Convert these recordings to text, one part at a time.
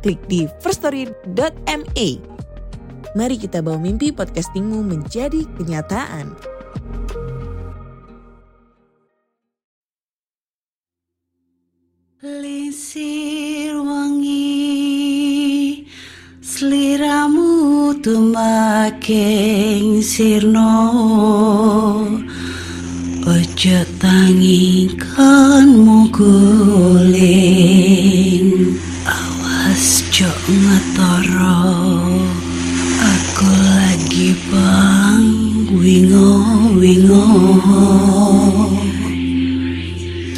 klik di firststory.me. Mari kita bawa mimpi podcastingmu menjadi kenyataan. Lisir wangi Seliramu tumaking sirno Ojo tangikanmu guling Awas jok ngetoro Aku lagi bang wingo wingo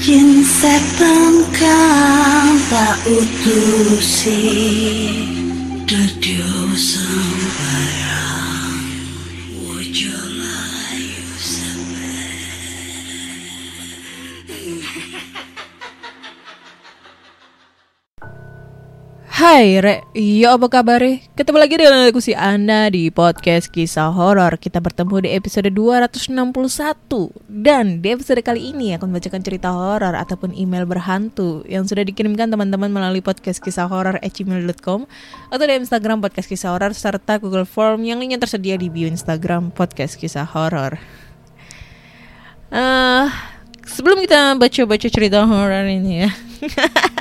Jin setan kang tak utusi Dadyo Hai Re, iya apa kabar? Ketemu lagi dengan aku si Anda di podcast kisah horor. Kita bertemu di episode 261 dan di episode kali ini akan membacakan cerita horor ataupun email berhantu yang sudah dikirimkan teman-teman melalui podcast kisah horor gmail.com atau di Instagram podcast kisah horor serta Google Form yang linknya tersedia di bio Instagram podcast kisah horor. Eh, sebelum kita baca-baca cerita horor ini ya.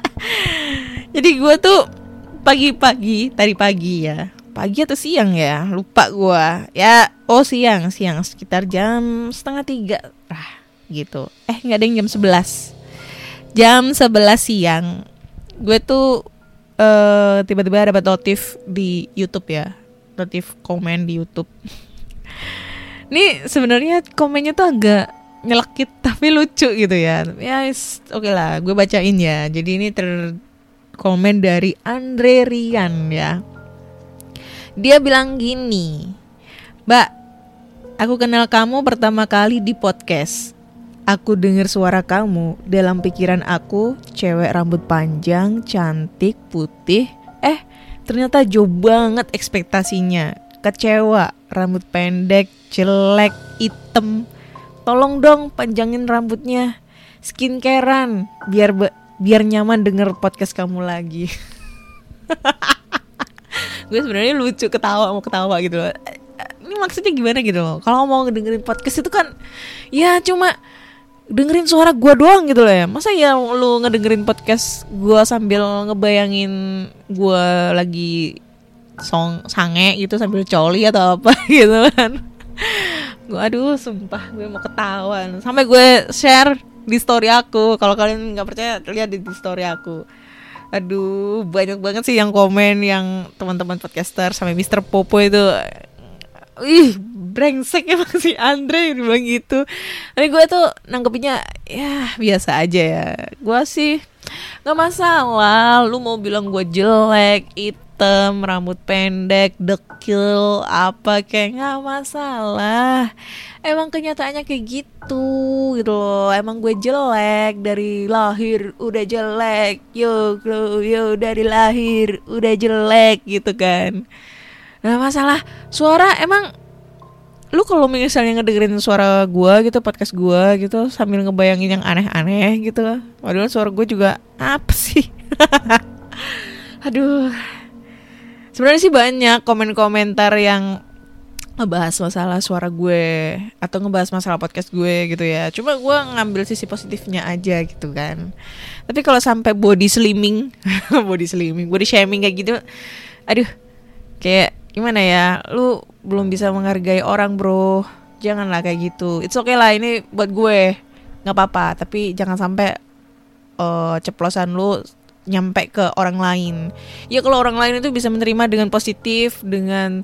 Jadi gue tuh pagi-pagi tadi pagi ya. Pagi atau siang ya? Lupa gua. Ya oh siang siang. Sekitar jam setengah tiga. Lah gitu. Eh nggak ada yang jam 11 jam 11 siang. Gue tuh eh tiba-tiba dapat notif di YouTube ya. Notif komen di YouTube. Ini sebenarnya komennya tuh agak nyelekit tapi lucu gitu ya. Ya oke lah. Gue bacain ya. Jadi ini ter komen dari Andre Rian ya. Dia bilang gini, Mbak, aku kenal kamu pertama kali di podcast. Aku dengar suara kamu dalam pikiran aku, cewek rambut panjang, cantik, putih. Eh, ternyata jauh banget ekspektasinya. Kecewa, rambut pendek, jelek, hitam. Tolong dong panjangin rambutnya. Skincarean biar be- biar nyaman denger podcast kamu lagi. gue sebenarnya lucu ketawa mau ketawa gitu loh. Ini maksudnya gimana gitu loh? Kalau mau dengerin podcast itu kan ya cuma dengerin suara gue doang gitu loh ya. Masa ya lu ngedengerin podcast gue sambil ngebayangin gue lagi song sange gitu sambil coli atau apa gitu kan. Gue aduh sumpah gue mau ketahuan. Sampai gue share di story aku. Kalau kalian nggak percaya lihat di, story aku. Aduh, banyak banget sih yang komen yang teman-teman podcaster sampai Mr. Popo itu ih brengsek emang si Andre bilang gitu. Tapi gue tuh nanggepinnya ya biasa aja ya. Gue sih nggak masalah. Lu mau bilang gue jelek, hitam, rambut pendek, dekil, apa kayak nggak masalah. Emang kenyataannya kayak gitu gitu loh. Emang gue jelek dari lahir udah jelek. Yo, yo, dari lahir udah jelek gitu kan. Nah masalah suara emang lu kalau misalnya ngedengerin suara gua gitu podcast gua gitu sambil ngebayangin yang aneh-aneh gitu padahal suara gue juga apa sih aduh sebenarnya sih banyak komen-komentar yang ngebahas masalah suara gue atau ngebahas masalah podcast gue gitu ya. Cuma gue ngambil sisi positifnya aja gitu kan. Tapi kalau sampai body slimming body slimming body shaming kayak gitu aduh kayak gimana ya lu belum bisa menghargai orang bro. Janganlah kayak gitu. It's okay lah ini buat gue. Nggak apa-apa tapi jangan sampai eh, ceplosan lu nyampe ke orang lain. Ya kalau orang lain itu bisa menerima dengan positif dengan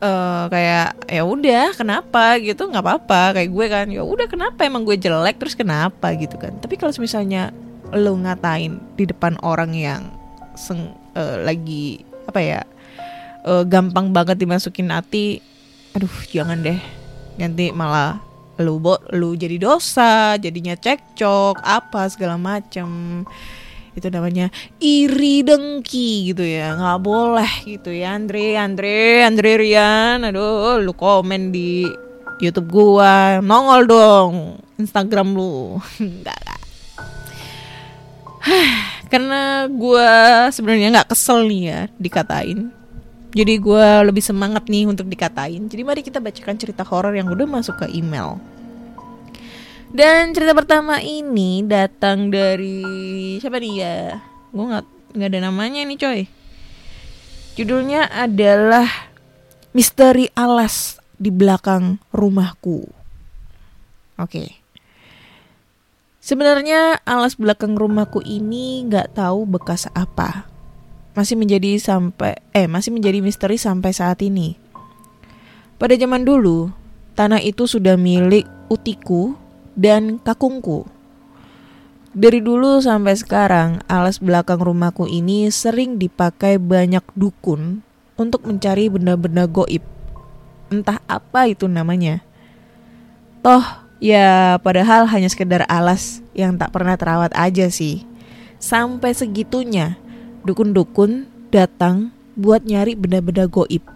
eh, kayak ya udah kenapa? gitu nggak apa-apa. Kayak gue kan ya udah kenapa emang gue jelek terus kenapa? gitu kan. Tapi kalau misalnya lu ngatain di depan orang yang seng, eh, lagi apa ya eh, gampang banget dimasukin hati aduh jangan deh. Nanti malah lu bo lu jadi dosa jadinya cekcok apa segala macem itu namanya iri dengki gitu ya. Nggak boleh gitu ya Andre Andre Andre Rian. Aduh lu komen di YouTube gua. Nongol dong Instagram lu. Enggak karena gua sebenarnya nggak kesel nih ya dikatain. Jadi gua lebih semangat nih untuk dikatain. Jadi mari kita bacakan cerita horor yang udah masuk ke email dan cerita pertama ini datang dari siapa nih ya? Gue nggak nggak ada namanya nih coy. Judulnya adalah Misteri Alas di belakang rumahku. Oke. Sebenarnya alas belakang rumahku ini nggak tahu bekas apa. Masih menjadi sampai eh masih menjadi misteri sampai saat ini. Pada zaman dulu, tanah itu sudah milik utiku dan kakungku. Dari dulu sampai sekarang, alas belakang rumahku ini sering dipakai banyak dukun untuk mencari benda-benda goib. Entah apa itu namanya. Toh, ya padahal hanya sekedar alas yang tak pernah terawat aja sih. Sampai segitunya, dukun-dukun datang buat nyari benda-benda goib.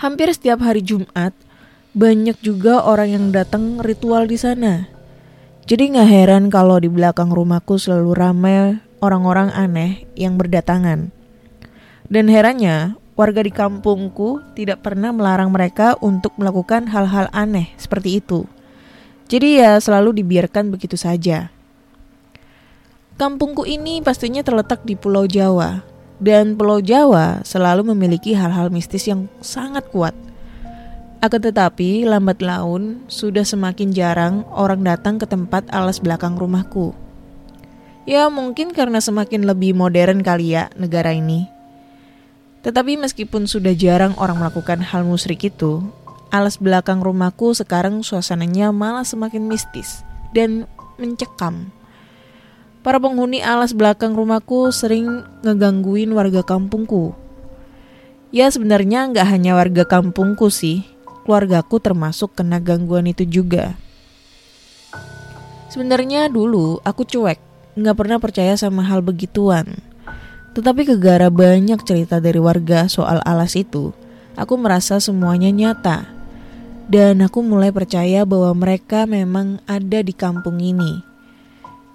Hampir setiap hari Jumat, banyak juga orang yang datang ritual di sana. Jadi nggak heran kalau di belakang rumahku selalu ramai orang-orang aneh yang berdatangan. Dan herannya, warga di kampungku tidak pernah melarang mereka untuk melakukan hal-hal aneh seperti itu. Jadi ya selalu dibiarkan begitu saja. Kampungku ini pastinya terletak di Pulau Jawa, dan Pulau Jawa selalu memiliki hal-hal mistis yang sangat kuat. Akan tetapi, lambat laun sudah semakin jarang orang datang ke tempat alas belakang rumahku. Ya, mungkin karena semakin lebih modern kali ya negara ini. Tetapi meskipun sudah jarang orang melakukan hal musyrik itu, alas belakang rumahku sekarang suasananya malah semakin mistis dan mencekam. Para penghuni alas belakang rumahku sering ngegangguin warga kampungku. Ya sebenarnya nggak hanya warga kampungku sih, keluargaku termasuk kena gangguan itu juga. Sebenarnya dulu aku cuek, nggak pernah percaya sama hal begituan. Tetapi kegara banyak cerita dari warga soal alas itu, aku merasa semuanya nyata. Dan aku mulai percaya bahwa mereka memang ada di kampung ini.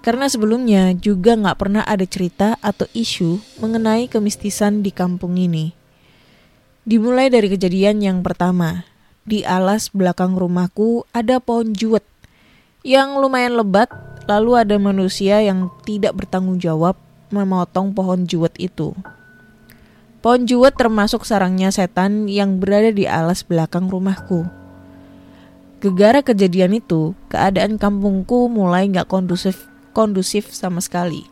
Karena sebelumnya juga nggak pernah ada cerita atau isu mengenai kemistisan di kampung ini. Dimulai dari kejadian yang pertama, di alas belakang rumahku ada pohon juwet yang lumayan lebat, lalu ada manusia yang tidak bertanggung jawab memotong pohon juwet itu. Pohon juwet termasuk sarangnya setan yang berada di alas belakang rumahku. Gegara kejadian itu, keadaan kampungku mulai nggak kondusif kondusif sama sekali.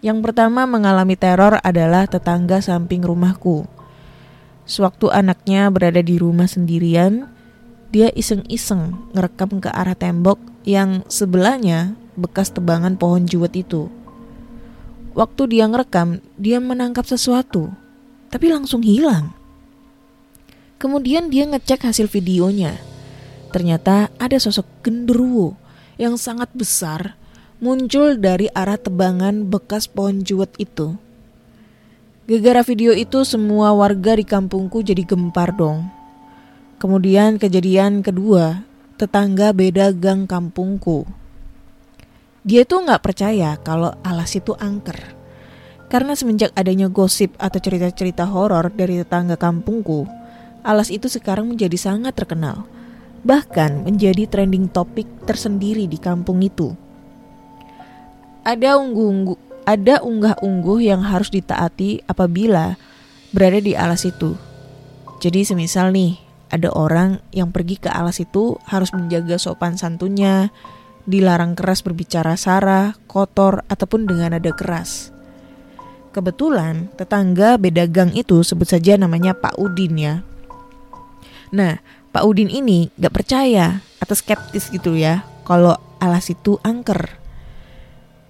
Yang pertama mengalami teror adalah tetangga samping rumahku. Sewaktu anaknya berada di rumah sendirian, dia iseng-iseng ngerekam ke arah tembok yang sebelahnya bekas tebangan pohon juwet itu. Waktu dia ngerekam, dia menangkap sesuatu, tapi langsung hilang. Kemudian dia ngecek hasil videonya. Ternyata ada sosok genderuwo yang sangat besar muncul dari arah tebangan bekas pohon juwet itu. Gegara video itu semua warga di kampungku jadi gempar dong. Kemudian kejadian kedua, tetangga beda gang kampungku. Dia tuh nggak percaya kalau alas itu angker. Karena semenjak adanya gosip atau cerita-cerita horor dari tetangga kampungku, alas itu sekarang menjadi sangat terkenal. Bahkan menjadi trending topik tersendiri di kampung itu. Ada unggu-unggu ada unggah-ungguh yang harus ditaati apabila berada di alas itu. Jadi semisal nih, ada orang yang pergi ke alas itu harus menjaga sopan santunnya, dilarang keras berbicara sara, kotor, ataupun dengan nada keras. Kebetulan tetangga beda gang itu sebut saja namanya Pak Udin ya. Nah, Pak Udin ini gak percaya atau skeptis gitu ya kalau alas itu angker.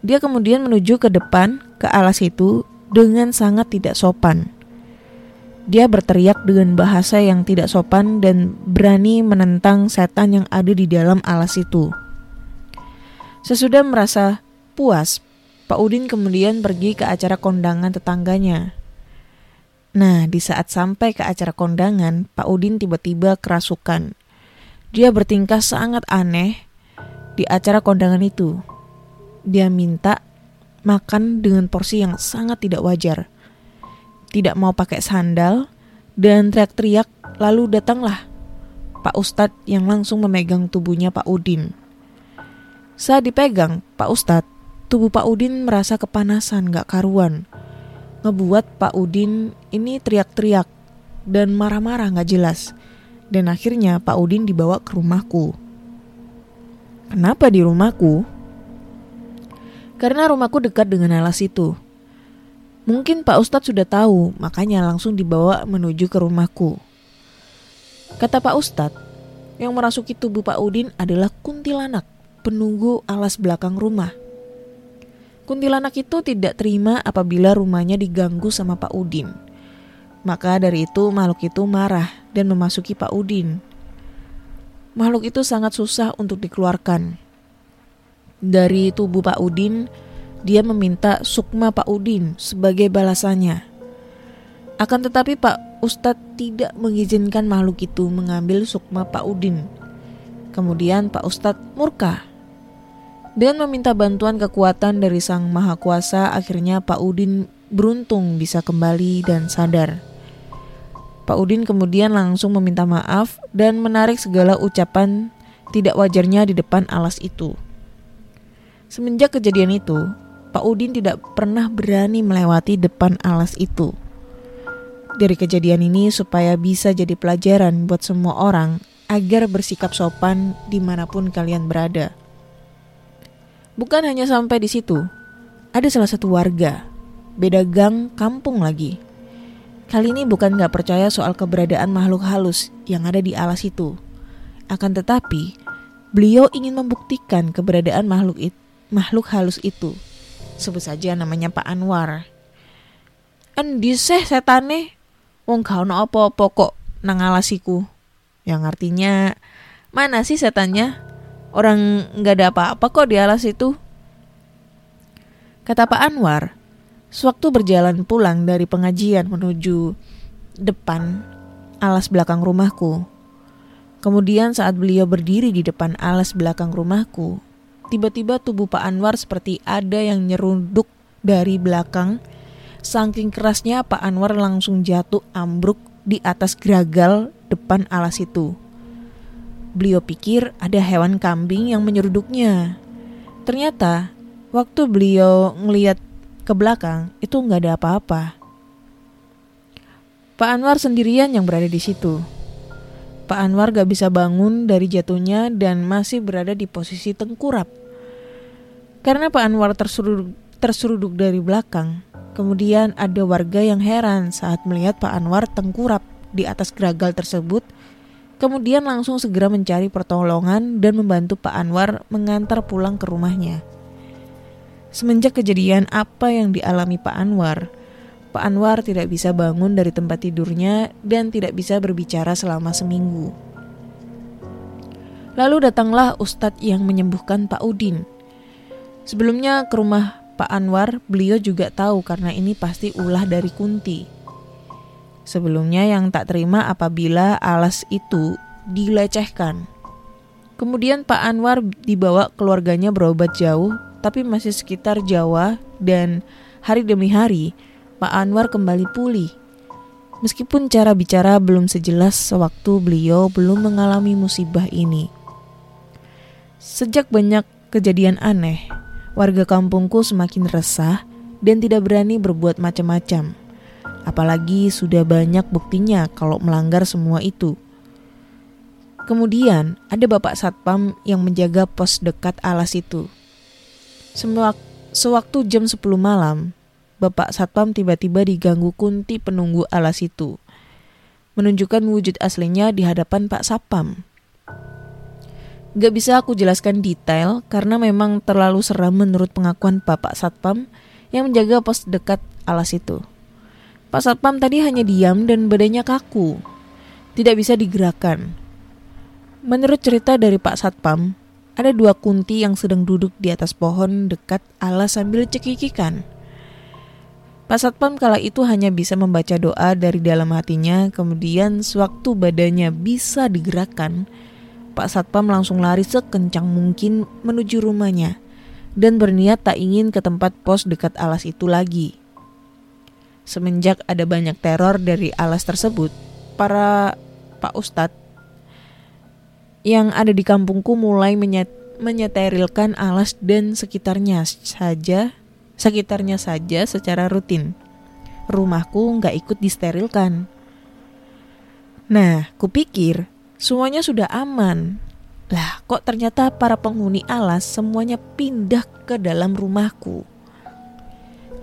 Dia kemudian menuju ke depan ke alas itu dengan sangat tidak sopan. Dia berteriak dengan bahasa yang tidak sopan dan berani menentang setan yang ada di dalam alas itu. Sesudah merasa puas, Pak Udin kemudian pergi ke acara kondangan tetangganya. Nah, di saat sampai ke acara kondangan, Pak Udin tiba-tiba kerasukan. Dia bertingkah sangat aneh di acara kondangan itu. Dia minta makan dengan porsi yang sangat tidak wajar tidak mau pakai sandal, dan teriak-teriak lalu datanglah Pak Ustadz yang langsung memegang tubuhnya Pak Udin. Saat dipegang Pak Ustadz, tubuh Pak Udin merasa kepanasan gak karuan. Ngebuat Pak Udin ini teriak-teriak dan marah-marah gak jelas. Dan akhirnya Pak Udin dibawa ke rumahku. Kenapa di rumahku? Karena rumahku dekat dengan alas itu. Mungkin Pak Ustadz sudah tahu, makanya langsung dibawa menuju ke rumahku. Kata Pak Ustadz, yang merasuki tubuh Pak Udin adalah kuntilanak, penunggu alas belakang rumah. Kuntilanak itu tidak terima apabila rumahnya diganggu sama Pak Udin. Maka dari itu makhluk itu marah dan memasuki Pak Udin. Makhluk itu sangat susah untuk dikeluarkan. Dari tubuh Pak Udin, dia meminta sukma Pak Udin sebagai balasannya. Akan tetapi Pak Ustadz tidak mengizinkan makhluk itu mengambil sukma Pak Udin. Kemudian Pak Ustadz murka dan meminta bantuan kekuatan dari Sang Maha Kuasa. Akhirnya Pak Udin beruntung bisa kembali dan sadar. Pak Udin kemudian langsung meminta maaf dan menarik segala ucapan tidak wajarnya di depan alas itu. Semenjak kejadian itu, Pak Udin tidak pernah berani melewati depan alas itu. Dari kejadian ini supaya bisa jadi pelajaran buat semua orang agar bersikap sopan di mana pun kalian berada. Bukan hanya sampai di situ, ada salah satu warga, beda gang kampung lagi. Kali ini bukan gak percaya soal keberadaan makhluk halus yang ada di alas itu. Akan tetapi, beliau ingin membuktikan keberadaan makhluk, it, makhluk halus itu sebut saja namanya Pak Anwar. Endi seh setane wong gak ono apa-apa kok nang alasiku. Yang artinya mana sih setannya? Orang nggak ada apa-apa kok di alas itu. Kata Pak Anwar, sewaktu berjalan pulang dari pengajian menuju depan alas belakang rumahku. Kemudian saat beliau berdiri di depan alas belakang rumahku, Tiba-tiba tubuh Pak Anwar seperti ada yang nyerunduk dari belakang. Saking kerasnya Pak Anwar langsung jatuh ambruk di atas geragal depan alas itu. Beliau pikir ada hewan kambing yang menyeruduknya. Ternyata waktu beliau ngeliat ke belakang itu nggak ada apa-apa. Pak Anwar sendirian yang berada di situ. Pak Anwar gak bisa bangun dari jatuhnya dan masih berada di posisi tengkurap. Karena Pak Anwar terseruduk, terseruduk dari belakang, kemudian ada warga yang heran saat melihat Pak Anwar tengkurap di atas geragal tersebut, kemudian langsung segera mencari pertolongan dan membantu Pak Anwar mengantar pulang ke rumahnya. Semenjak kejadian apa yang dialami Pak Anwar, Pak Anwar tidak bisa bangun dari tempat tidurnya dan tidak bisa berbicara selama seminggu. Lalu datanglah Ustadz yang menyembuhkan Pak Udin. Sebelumnya ke rumah Pak Anwar, beliau juga tahu karena ini pasti ulah dari Kunti. Sebelumnya yang tak terima apabila alas itu dilecehkan. Kemudian Pak Anwar dibawa keluarganya berobat jauh, tapi masih sekitar Jawa dan hari demi hari Pak Anwar kembali pulih. Meskipun cara bicara belum sejelas sewaktu beliau belum mengalami musibah ini. Sejak banyak kejadian aneh, warga kampungku semakin resah dan tidak berani berbuat macam-macam. Apalagi sudah banyak buktinya kalau melanggar semua itu. Kemudian ada bapak satpam yang menjaga pos dekat alas itu. Sewaktu jam 10 malam, Bapak Satpam tiba-tiba diganggu Kunti penunggu alas itu. Menunjukkan wujud aslinya di hadapan Pak Satpam. Gak bisa aku jelaskan detail karena memang terlalu seram menurut pengakuan Bapak Satpam yang menjaga pos dekat alas itu. Pak Satpam tadi hanya diam dan badannya kaku. Tidak bisa digerakkan. Menurut cerita dari Pak Satpam, ada dua kunti yang sedang duduk di atas pohon dekat alas sambil cekikikan. Pak Satpam kala itu hanya bisa membaca doa dari dalam hatinya, kemudian sewaktu badannya bisa digerakkan, Pak Satpam langsung lari sekencang mungkin menuju rumahnya dan berniat tak ingin ke tempat pos dekat alas itu lagi. Semenjak ada banyak teror dari alas tersebut, para Pak Ustadz yang ada di kampungku mulai menyet menyeterilkan alas dan sekitarnya saja sekitarnya saja secara rutin. Rumahku nggak ikut disterilkan. Nah, kupikir semuanya sudah aman. Lah, kok ternyata para penghuni alas semuanya pindah ke dalam rumahku.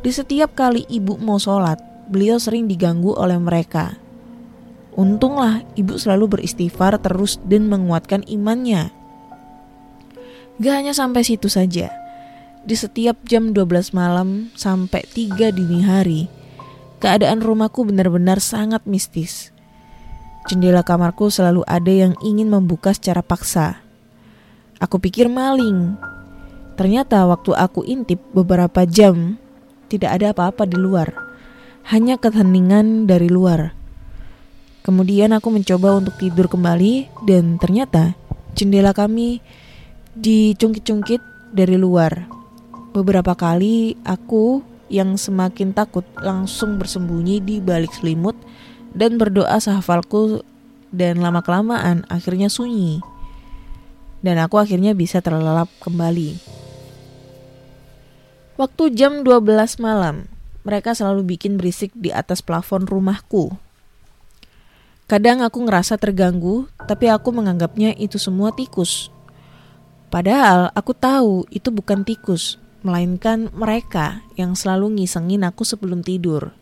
Di setiap kali ibu mau sholat, beliau sering diganggu oleh mereka. Untunglah ibu selalu beristighfar terus dan menguatkan imannya. Gak hanya sampai situ saja di setiap jam 12 malam sampai 3 dini hari, keadaan rumahku benar-benar sangat mistis. Jendela kamarku selalu ada yang ingin membuka secara paksa. Aku pikir maling. Ternyata waktu aku intip beberapa jam, tidak ada apa-apa di luar. Hanya keheningan dari luar. Kemudian aku mencoba untuk tidur kembali dan ternyata jendela kami dicungkit-cungkit dari luar. Beberapa kali aku yang semakin takut langsung bersembunyi di balik selimut dan berdoa sehafalku dan lama-kelamaan akhirnya sunyi. Dan aku akhirnya bisa terlelap kembali. Waktu jam 12 malam, mereka selalu bikin berisik di atas plafon rumahku. Kadang aku ngerasa terganggu, tapi aku menganggapnya itu semua tikus. Padahal aku tahu itu bukan tikus, melainkan mereka yang selalu ngisengin aku sebelum tidur.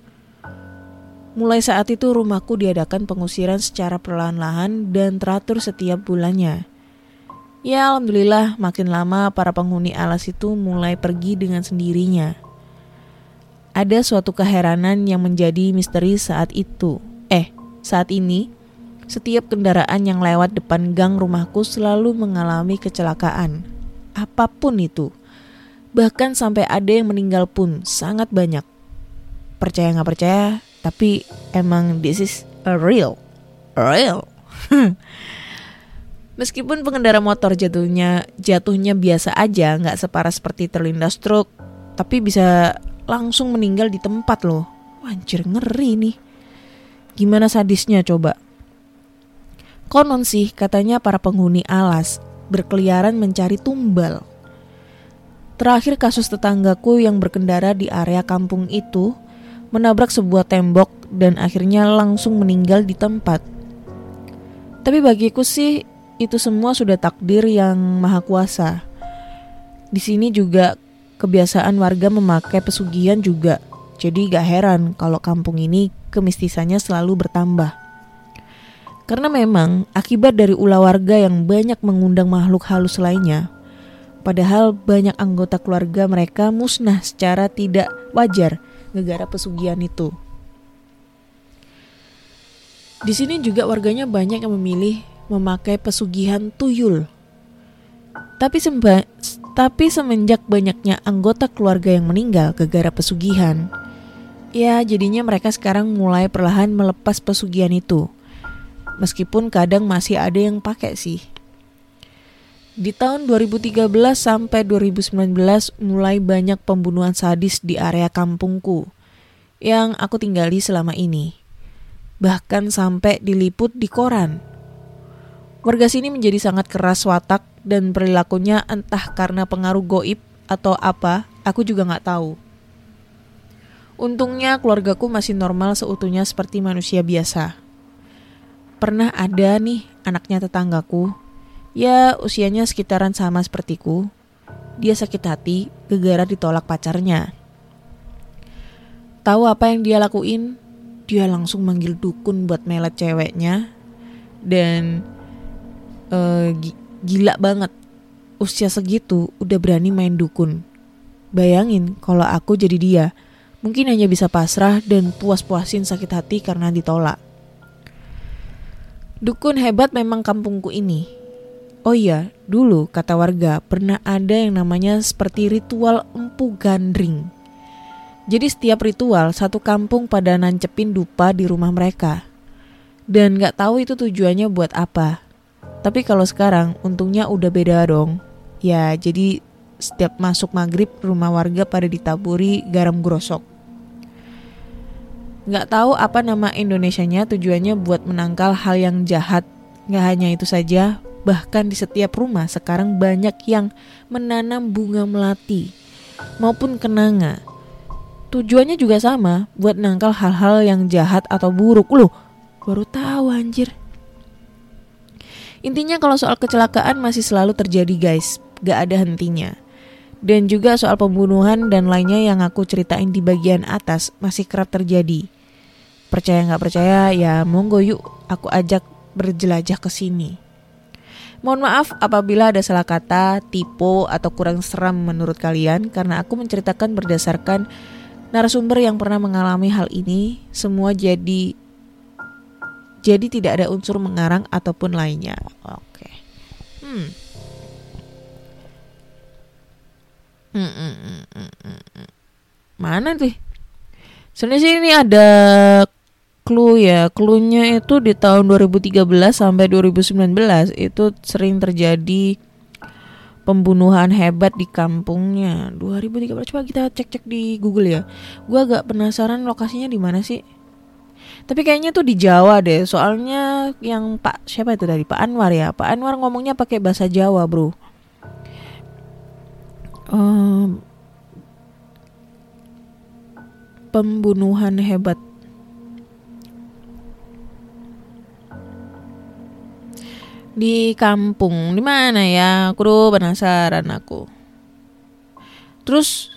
Mulai saat itu rumahku diadakan pengusiran secara perlahan-lahan dan teratur setiap bulannya. Ya alhamdulillah makin lama para penghuni alas itu mulai pergi dengan sendirinya. Ada suatu keheranan yang menjadi misteri saat itu. Eh, saat ini, setiap kendaraan yang lewat depan gang rumahku selalu mengalami kecelakaan. Apa pun itu Bahkan sampai ada yang meninggal pun sangat banyak. Percaya nggak percaya, tapi emang this is a real, real. Meskipun pengendara motor jatuhnya jatuhnya biasa aja, nggak separah seperti terlindas truk, tapi bisa langsung meninggal di tempat loh. Wanjir ngeri nih. Gimana sadisnya coba? Konon sih katanya para penghuni alas berkeliaran mencari tumbal Terakhir kasus tetanggaku yang berkendara di area kampung itu menabrak sebuah tembok dan akhirnya langsung meninggal di tempat. Tapi bagiku sih itu semua sudah takdir yang maha kuasa. Di sini juga kebiasaan warga memakai pesugihan juga. Jadi gak heran kalau kampung ini kemistisannya selalu bertambah. Karena memang akibat dari ulah warga yang banyak mengundang makhluk halus lainnya, Padahal banyak anggota keluarga mereka musnah secara tidak wajar negara pesugihan itu. Di sini juga warganya banyak yang memilih memakai pesugihan tuyul. Tapi tapi semenjak banyaknya anggota keluarga yang meninggal gara pesugihan, ya jadinya mereka sekarang mulai perlahan melepas pesugihan itu. Meskipun kadang masih ada yang pakai sih. Di tahun 2013 sampai 2019 mulai banyak pembunuhan sadis di area kampungku yang aku tinggali selama ini. Bahkan sampai diliput di koran. Warga sini menjadi sangat keras watak dan perilakunya entah karena pengaruh goib atau apa, aku juga nggak tahu. Untungnya keluargaku masih normal seutuhnya seperti manusia biasa. Pernah ada nih anaknya tetanggaku Ya usianya sekitaran sama sepertiku. Dia sakit hati gegara ditolak pacarnya. Tahu apa yang dia lakuin? Dia langsung manggil dukun buat melet ceweknya dan uh, Gila banget. Usia segitu udah berani main dukun. Bayangin kalau aku jadi dia. Mungkin hanya bisa pasrah dan puas-puasin sakit hati karena ditolak. Dukun hebat memang kampungku ini. Oh iya, dulu kata warga pernah ada yang namanya seperti ritual empu gandring. Jadi setiap ritual satu kampung pada nancepin dupa di rumah mereka. Dan gak tahu itu tujuannya buat apa. Tapi kalau sekarang untungnya udah beda dong. Ya jadi setiap masuk maghrib rumah warga pada ditaburi garam grosok. Gak tahu apa nama Indonesianya tujuannya buat menangkal hal yang jahat. Gak hanya itu saja, bahkan di setiap rumah sekarang banyak yang menanam bunga melati maupun kenanga. Tujuannya juga sama, buat nangkal hal-hal yang jahat atau buruk. Loh, baru tahu anjir. Intinya kalau soal kecelakaan masih selalu terjadi guys, gak ada hentinya. Dan juga soal pembunuhan dan lainnya yang aku ceritain di bagian atas masih kerap terjadi. Percaya nggak percaya ya monggo yuk aku ajak berjelajah ke sini. Mohon maaf apabila ada salah kata, tipe, atau kurang seram menurut kalian karena aku menceritakan berdasarkan narasumber yang pernah mengalami hal ini. Semua jadi jadi tidak ada unsur mengarang ataupun lainnya. Oke. Hmm. Hmm, hmm, hmm, hmm, hmm, hmm. Mana nih? Sebenarnya sih ini ada clue ya. Clue-nya itu di tahun 2013 sampai 2019 itu sering terjadi pembunuhan hebat di kampungnya. 2013 coba kita cek-cek di Google ya. Gua agak penasaran lokasinya di mana sih? Tapi kayaknya tuh di Jawa deh. Soalnya yang Pak siapa itu dari Pak Anwar ya. Pak Anwar ngomongnya pakai bahasa Jawa, Bro. Um, pembunuhan hebat. Di kampung, di mana ya? Aku tuh penasaran aku. Terus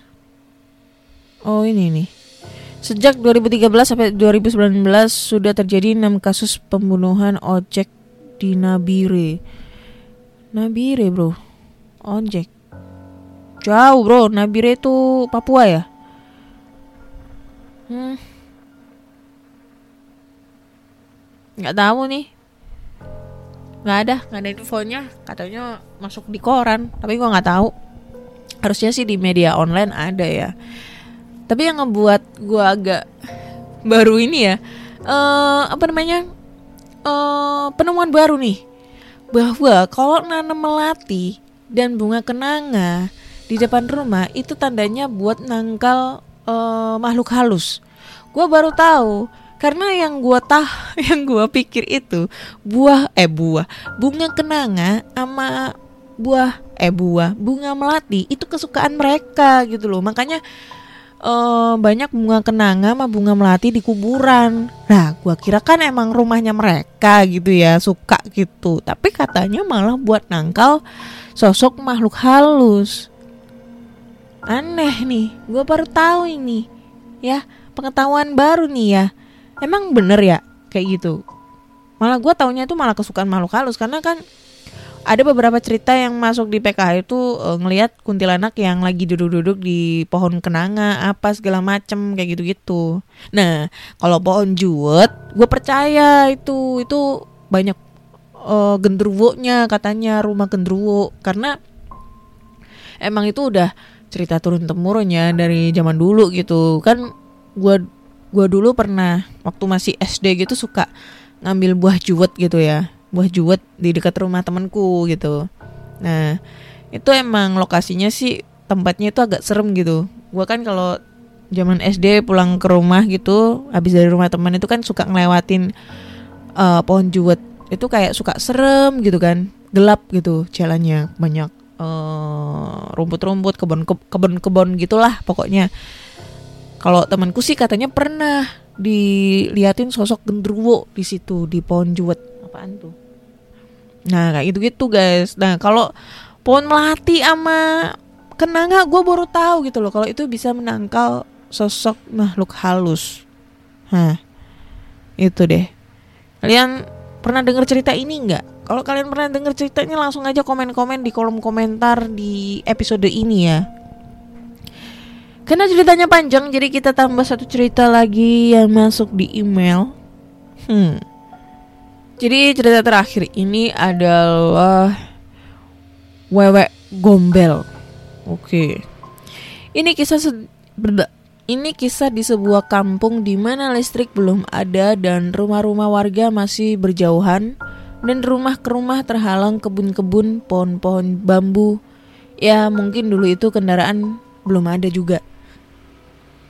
Oh ini nih Sejak 2013 sampai 2019 sudah terjadi 6 kasus pembunuhan ojek di Nabire. Nabire, Bro. Ojek. Jauh, Bro. Nabire itu Papua ya? Hmm. Nggak tahu nih. Nggak ada, nggak ada infonya. Katanya masuk di koran, tapi gua nggak tahu. Harusnya sih di media online ada ya. Tapi yang ngebuat gue agak baru ini ya, uh, apa namanya, uh, penemuan baru nih, bahwa kalau nanam melati dan bunga kenanga di depan rumah itu tandanya buat nangkal uh, makhluk halus. Gue baru tahu karena yang gue tah yang gue pikir itu buah eh buah bunga kenanga sama buah eh buah bunga melati itu kesukaan mereka gitu loh makanya uh, banyak bunga kenanga sama bunga melati di kuburan. Nah, gua kira kan emang rumahnya mereka gitu ya, suka gitu. Tapi katanya malah buat nangkal sosok makhluk halus. Aneh nih, gua baru tahu ini. Ya, pengetahuan baru nih ya. Emang bener ya? Kayak gitu. Malah gua taunya itu malah kesukaan makhluk halus. Karena kan ada beberapa cerita yang masuk di PKH itu uh, ngelihat kuntilanak yang lagi duduk-duduk di pohon kenanga apa segala macem kayak gitu-gitu. Nah kalau pohon juwet, gue percaya itu. Itu banyak uh, gendruwonya katanya rumah gendruwo. Karena emang itu udah cerita turun temurun ya dari zaman dulu gitu. Kan gue gua dulu pernah waktu masih SD gitu suka ngambil buah juwet gitu ya buah juwet di dekat rumah temanku gitu. Nah, itu emang lokasinya sih tempatnya itu agak serem gitu. Gua kan kalau zaman SD pulang ke rumah gitu, habis dari rumah teman itu kan suka ngelewatin uh, pohon juwet. Itu kayak suka serem gitu kan, gelap gitu jalannya, banyak uh, rumput-rumput, kebun kebun-kebun gitulah pokoknya. Kalau temanku sih katanya pernah diliatin sosok gendruwo di situ di pohon juwet. Apaan tuh? Nah kayak gitu gitu guys. Nah kalau pohon melati sama kenanga gue baru tahu gitu loh kalau itu bisa menangkal sosok makhluk halus. Hah. Itu deh. Kalian pernah dengar cerita ini nggak? Kalau kalian pernah denger ceritanya langsung aja komen-komen di kolom komentar di episode ini ya. Karena ceritanya panjang, jadi kita tambah satu cerita lagi yang masuk di email. Hmm. Jadi cerita terakhir ini adalah Wewe Gombel. Oke. Ini kisah ini kisah di sebuah kampung di mana listrik belum ada dan rumah-rumah warga masih berjauhan dan rumah ke rumah terhalang kebun-kebun, pohon-pohon bambu. Ya, mungkin dulu itu kendaraan belum ada juga.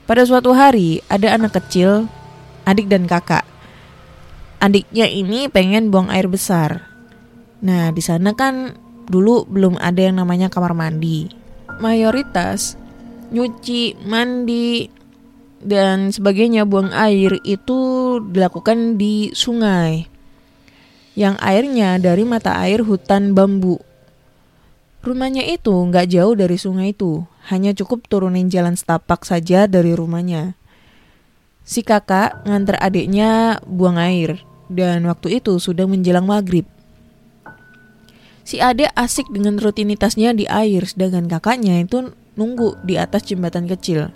Pada suatu hari, ada anak kecil, adik dan kakak. Adiknya ini pengen buang air besar. Nah, di sana kan dulu belum ada yang namanya kamar mandi. Mayoritas nyuci, mandi, dan sebagainya buang air itu dilakukan di sungai. Yang airnya dari mata air hutan bambu. Rumahnya itu nggak jauh dari sungai itu, hanya cukup turunin jalan setapak saja dari rumahnya. Si kakak nganter adiknya buang air, dan waktu itu sudah menjelang maghrib. Si adik asik dengan rutinitasnya di air, sedangkan kakaknya itu nunggu di atas jembatan kecil.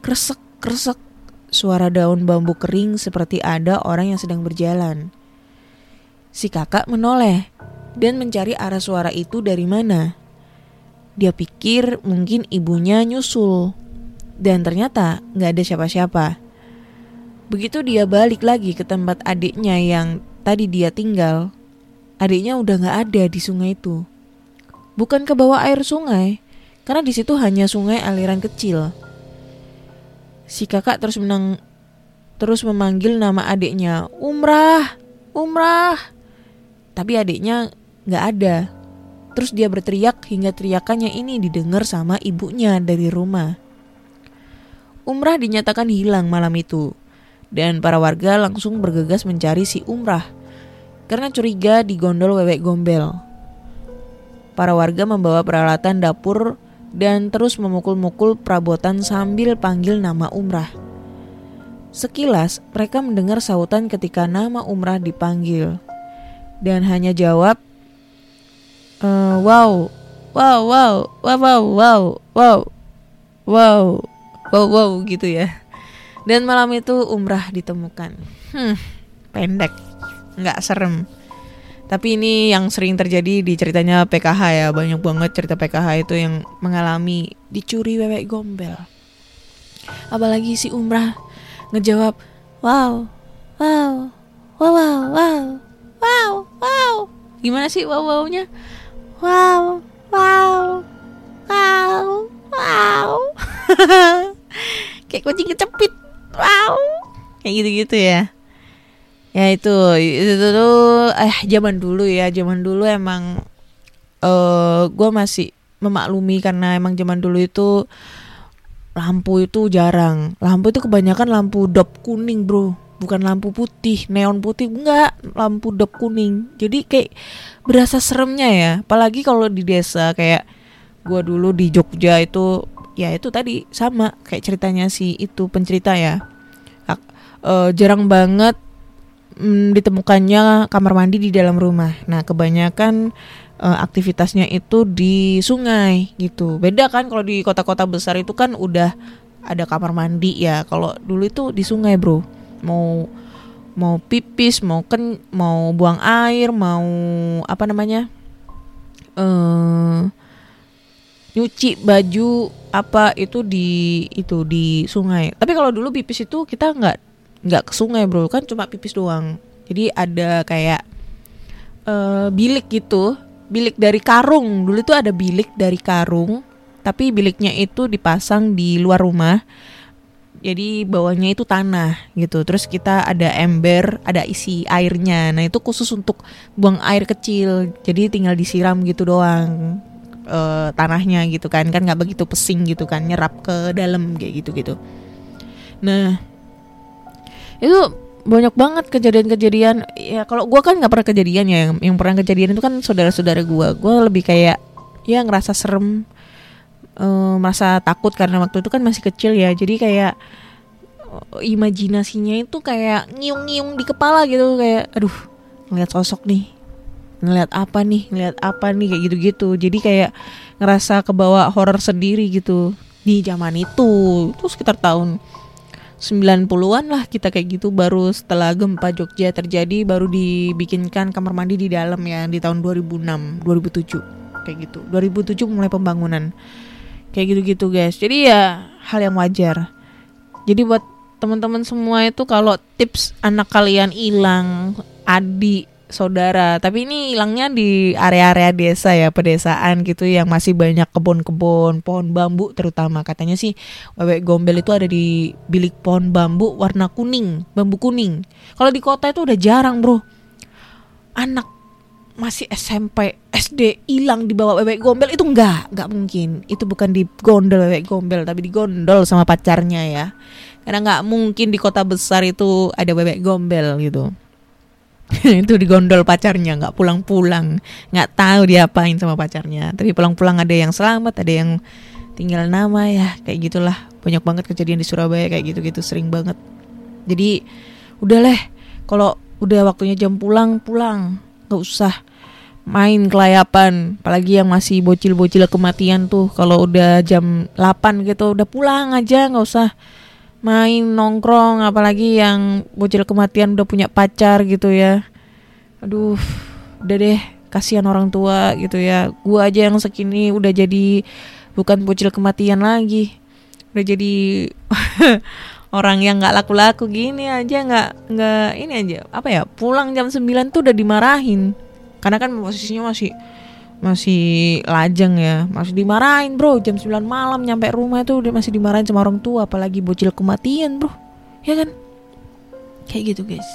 Kresek, kresek, suara daun bambu kering seperti ada orang yang sedang berjalan. Si kakak menoleh dan mencari arah suara itu dari mana. Dia pikir mungkin ibunya nyusul. Dan ternyata nggak ada siapa-siapa. Begitu dia balik lagi ke tempat adiknya yang tadi dia tinggal, adiknya udah nggak ada di sungai itu. Bukan ke bawah air sungai, karena di situ hanya sungai aliran kecil. Si kakak terus menang terus memanggil nama adiknya, Umrah, Umrah. Tapi adiknya nggak ada. Terus dia berteriak hingga teriakannya ini didengar sama ibunya dari rumah. Umrah dinyatakan hilang malam itu. Dan para warga langsung bergegas mencari si Umrah. Karena curiga digondol wewek gombel. Para warga membawa peralatan dapur dan terus memukul-mukul perabotan sambil panggil nama Umrah. Sekilas mereka mendengar sautan ketika nama Umrah dipanggil. Dan hanya jawab, "Eh, wow, wow, wow, wow, wow, wow, wow, wow, wow, wow gitu ya. Dan malam itu umrah ditemukan. Hmm, pendek, nggak serem. Tapi ini yang sering terjadi di ceritanya PKH ya, banyak banget cerita PKH itu yang mengalami dicuri wewek gombel. Apalagi si umrah ngejawab, wow, wow, wow, wow, wow, wow, wow. Gimana sih wow wownya? Wow, wow, wow, wow. Kayak kucing kecepit. Wow. Kayak gitu-gitu ya. Ya itu itu tuh eh zaman dulu ya, zaman dulu emang eh gua masih memaklumi karena emang zaman dulu itu lampu itu jarang. Lampu itu kebanyakan lampu dop kuning, Bro. Bukan lampu putih, neon putih enggak, lampu dop kuning. Jadi kayak berasa seremnya ya. Apalagi kalau di desa kayak gua dulu di Jogja itu ya itu tadi sama kayak ceritanya si itu pencerita ya. Eh, jarang banget mm, ditemukannya kamar mandi di dalam rumah. Nah, kebanyakan eh, aktivitasnya itu di sungai gitu. Beda kan kalau di kota-kota besar itu kan udah ada kamar mandi ya. Kalau dulu itu di sungai, Bro. Mau mau pipis, mau ken mau buang air, mau apa namanya? eh nyuci baju apa itu di itu di sungai. Tapi kalau dulu pipis itu kita nggak nggak ke sungai bro, kan cuma pipis doang. Jadi ada kayak eh bilik gitu, bilik dari karung. Dulu itu ada bilik dari karung, tapi biliknya itu dipasang di luar rumah. Jadi bawahnya itu tanah gitu. Terus kita ada ember, ada isi airnya. Nah itu khusus untuk buang air kecil. Jadi tinggal disiram gitu doang eh, tanahnya gitu kan. Kan nggak begitu pesing gitu kan, nyerap ke dalam kayak gitu gitu. Nah itu banyak banget kejadian-kejadian. Ya kalau gua kan nggak pernah kejadian ya. Yang, yang pernah kejadian itu kan saudara-saudara gua. Gua lebih kayak ya ngerasa serem eh, merasa takut karena waktu itu kan masih kecil ya. Jadi kayak eh, imajinasinya itu kayak ngiung-ngiung di kepala gitu. Kayak aduh ngeliat sosok nih. Ngeliat apa nih? Ngeliat apa nih? Kayak gitu-gitu. Jadi kayak ngerasa kebawa horor sendiri gitu. Di zaman itu itu sekitar tahun 90-an lah kita kayak gitu. Baru setelah gempa Jogja terjadi baru dibikinkan kamar mandi di dalam ya di tahun 2006 2007 kayak gitu. 2007 mulai pembangunan kayak gitu-gitu guys. Jadi ya hal yang wajar. Jadi buat teman-teman semua itu kalau tips anak kalian hilang adik saudara tapi ini hilangnya di area-area desa ya pedesaan gitu yang masih banyak kebun-kebun pohon bambu terutama. Katanya sih bebek gombel itu ada di bilik pohon bambu warna kuning bambu kuning. Kalau di kota itu udah jarang bro. Anak masih SMP SD hilang di bawah bebek gombel itu enggak enggak mungkin. Itu bukan di gondol bebek gombel tapi di gondol sama pacarnya ya. Karena nggak mungkin di kota besar itu ada bebek gombel gitu. Itu di gondol pacarnya nggak pulang-pulang. Nggak tahu dia apain sama pacarnya. Tapi pulang-pulang ada yang selamat ada yang tinggal nama ya kayak gitulah. Banyak banget kejadian di Surabaya kayak gitu-gitu sering banget. Jadi udah leh kalau udah waktunya jam pulang pulang nggak usah main kelayapan apalagi yang masih bocil-bocil kematian tuh kalau udah jam 8 gitu udah pulang aja nggak usah main nongkrong apalagi yang bocil kematian udah punya pacar gitu ya. Aduh udah deh kasihan orang tua gitu ya. Gua aja yang segini udah jadi bukan bocil kematian lagi. Udah jadi orang yang nggak laku-laku gini aja nggak nggak ini aja. Apa ya pulang jam 9 tuh udah dimarahin. Karena kan posisinya masih masih lajang ya. Masih dimarahin bro. Jam 9 malam nyampe rumah itu udah masih dimarahin sama orang tua. Apalagi bocil kematian bro. Ya kan? Kayak gitu guys.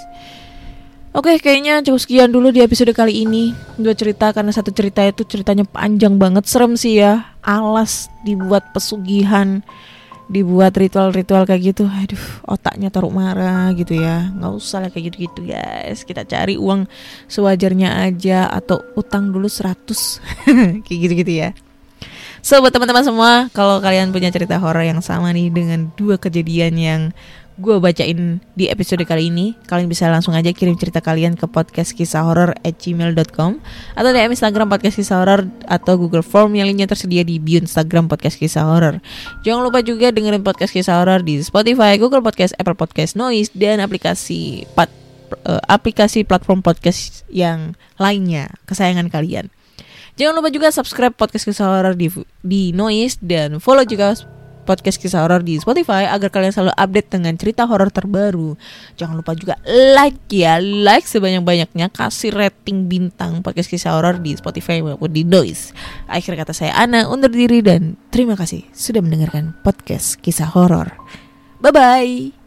Oke kayaknya cukup sekian dulu di episode kali ini. Dua cerita karena satu cerita itu ceritanya panjang banget. Serem sih ya. Alas dibuat pesugihan Dibuat ritual-ritual kayak gitu Aduh otaknya taruh marah gitu ya. Nggak usah lah kayak gitu-gitu guys. Kita cari uang sewajarnya aja Atau utang dulu 100 Kayak gitu-gitu ya. So buat teman-teman semua Kalau kalian punya cerita horor yang sama nih Dengan dua kejadian yang gue bacain di episode kali ini. Kalian bisa langsung aja kirim cerita kalian ke podcast kisah horor at gmail.com Atau DM Instagram podcast kisah horor Atau Google Form yang linknya tersedia di bio Instagram podcast kisah horor Jangan lupa juga dengerin podcast kisah horor di Spotify, Google Podcast, Apple Podcast, Noise Dan aplikasi pat, eh, aplikasi platform podcast yang lainnya. Kesayangan kalian. Jangan lupa juga subscribe podcast kisah horor di, di Noise Dan follow juga podcast kisah horor di Spotify agar kalian selalu update dengan cerita horor terbaru. Jangan lupa juga like ya, like sebanyak-banyaknya, kasih rating bintang podcast kisah horor di Spotify maupun di Noise. Akhir kata saya Ana undur diri dan terima kasih sudah mendengarkan podcast kisah horor. Bye bye.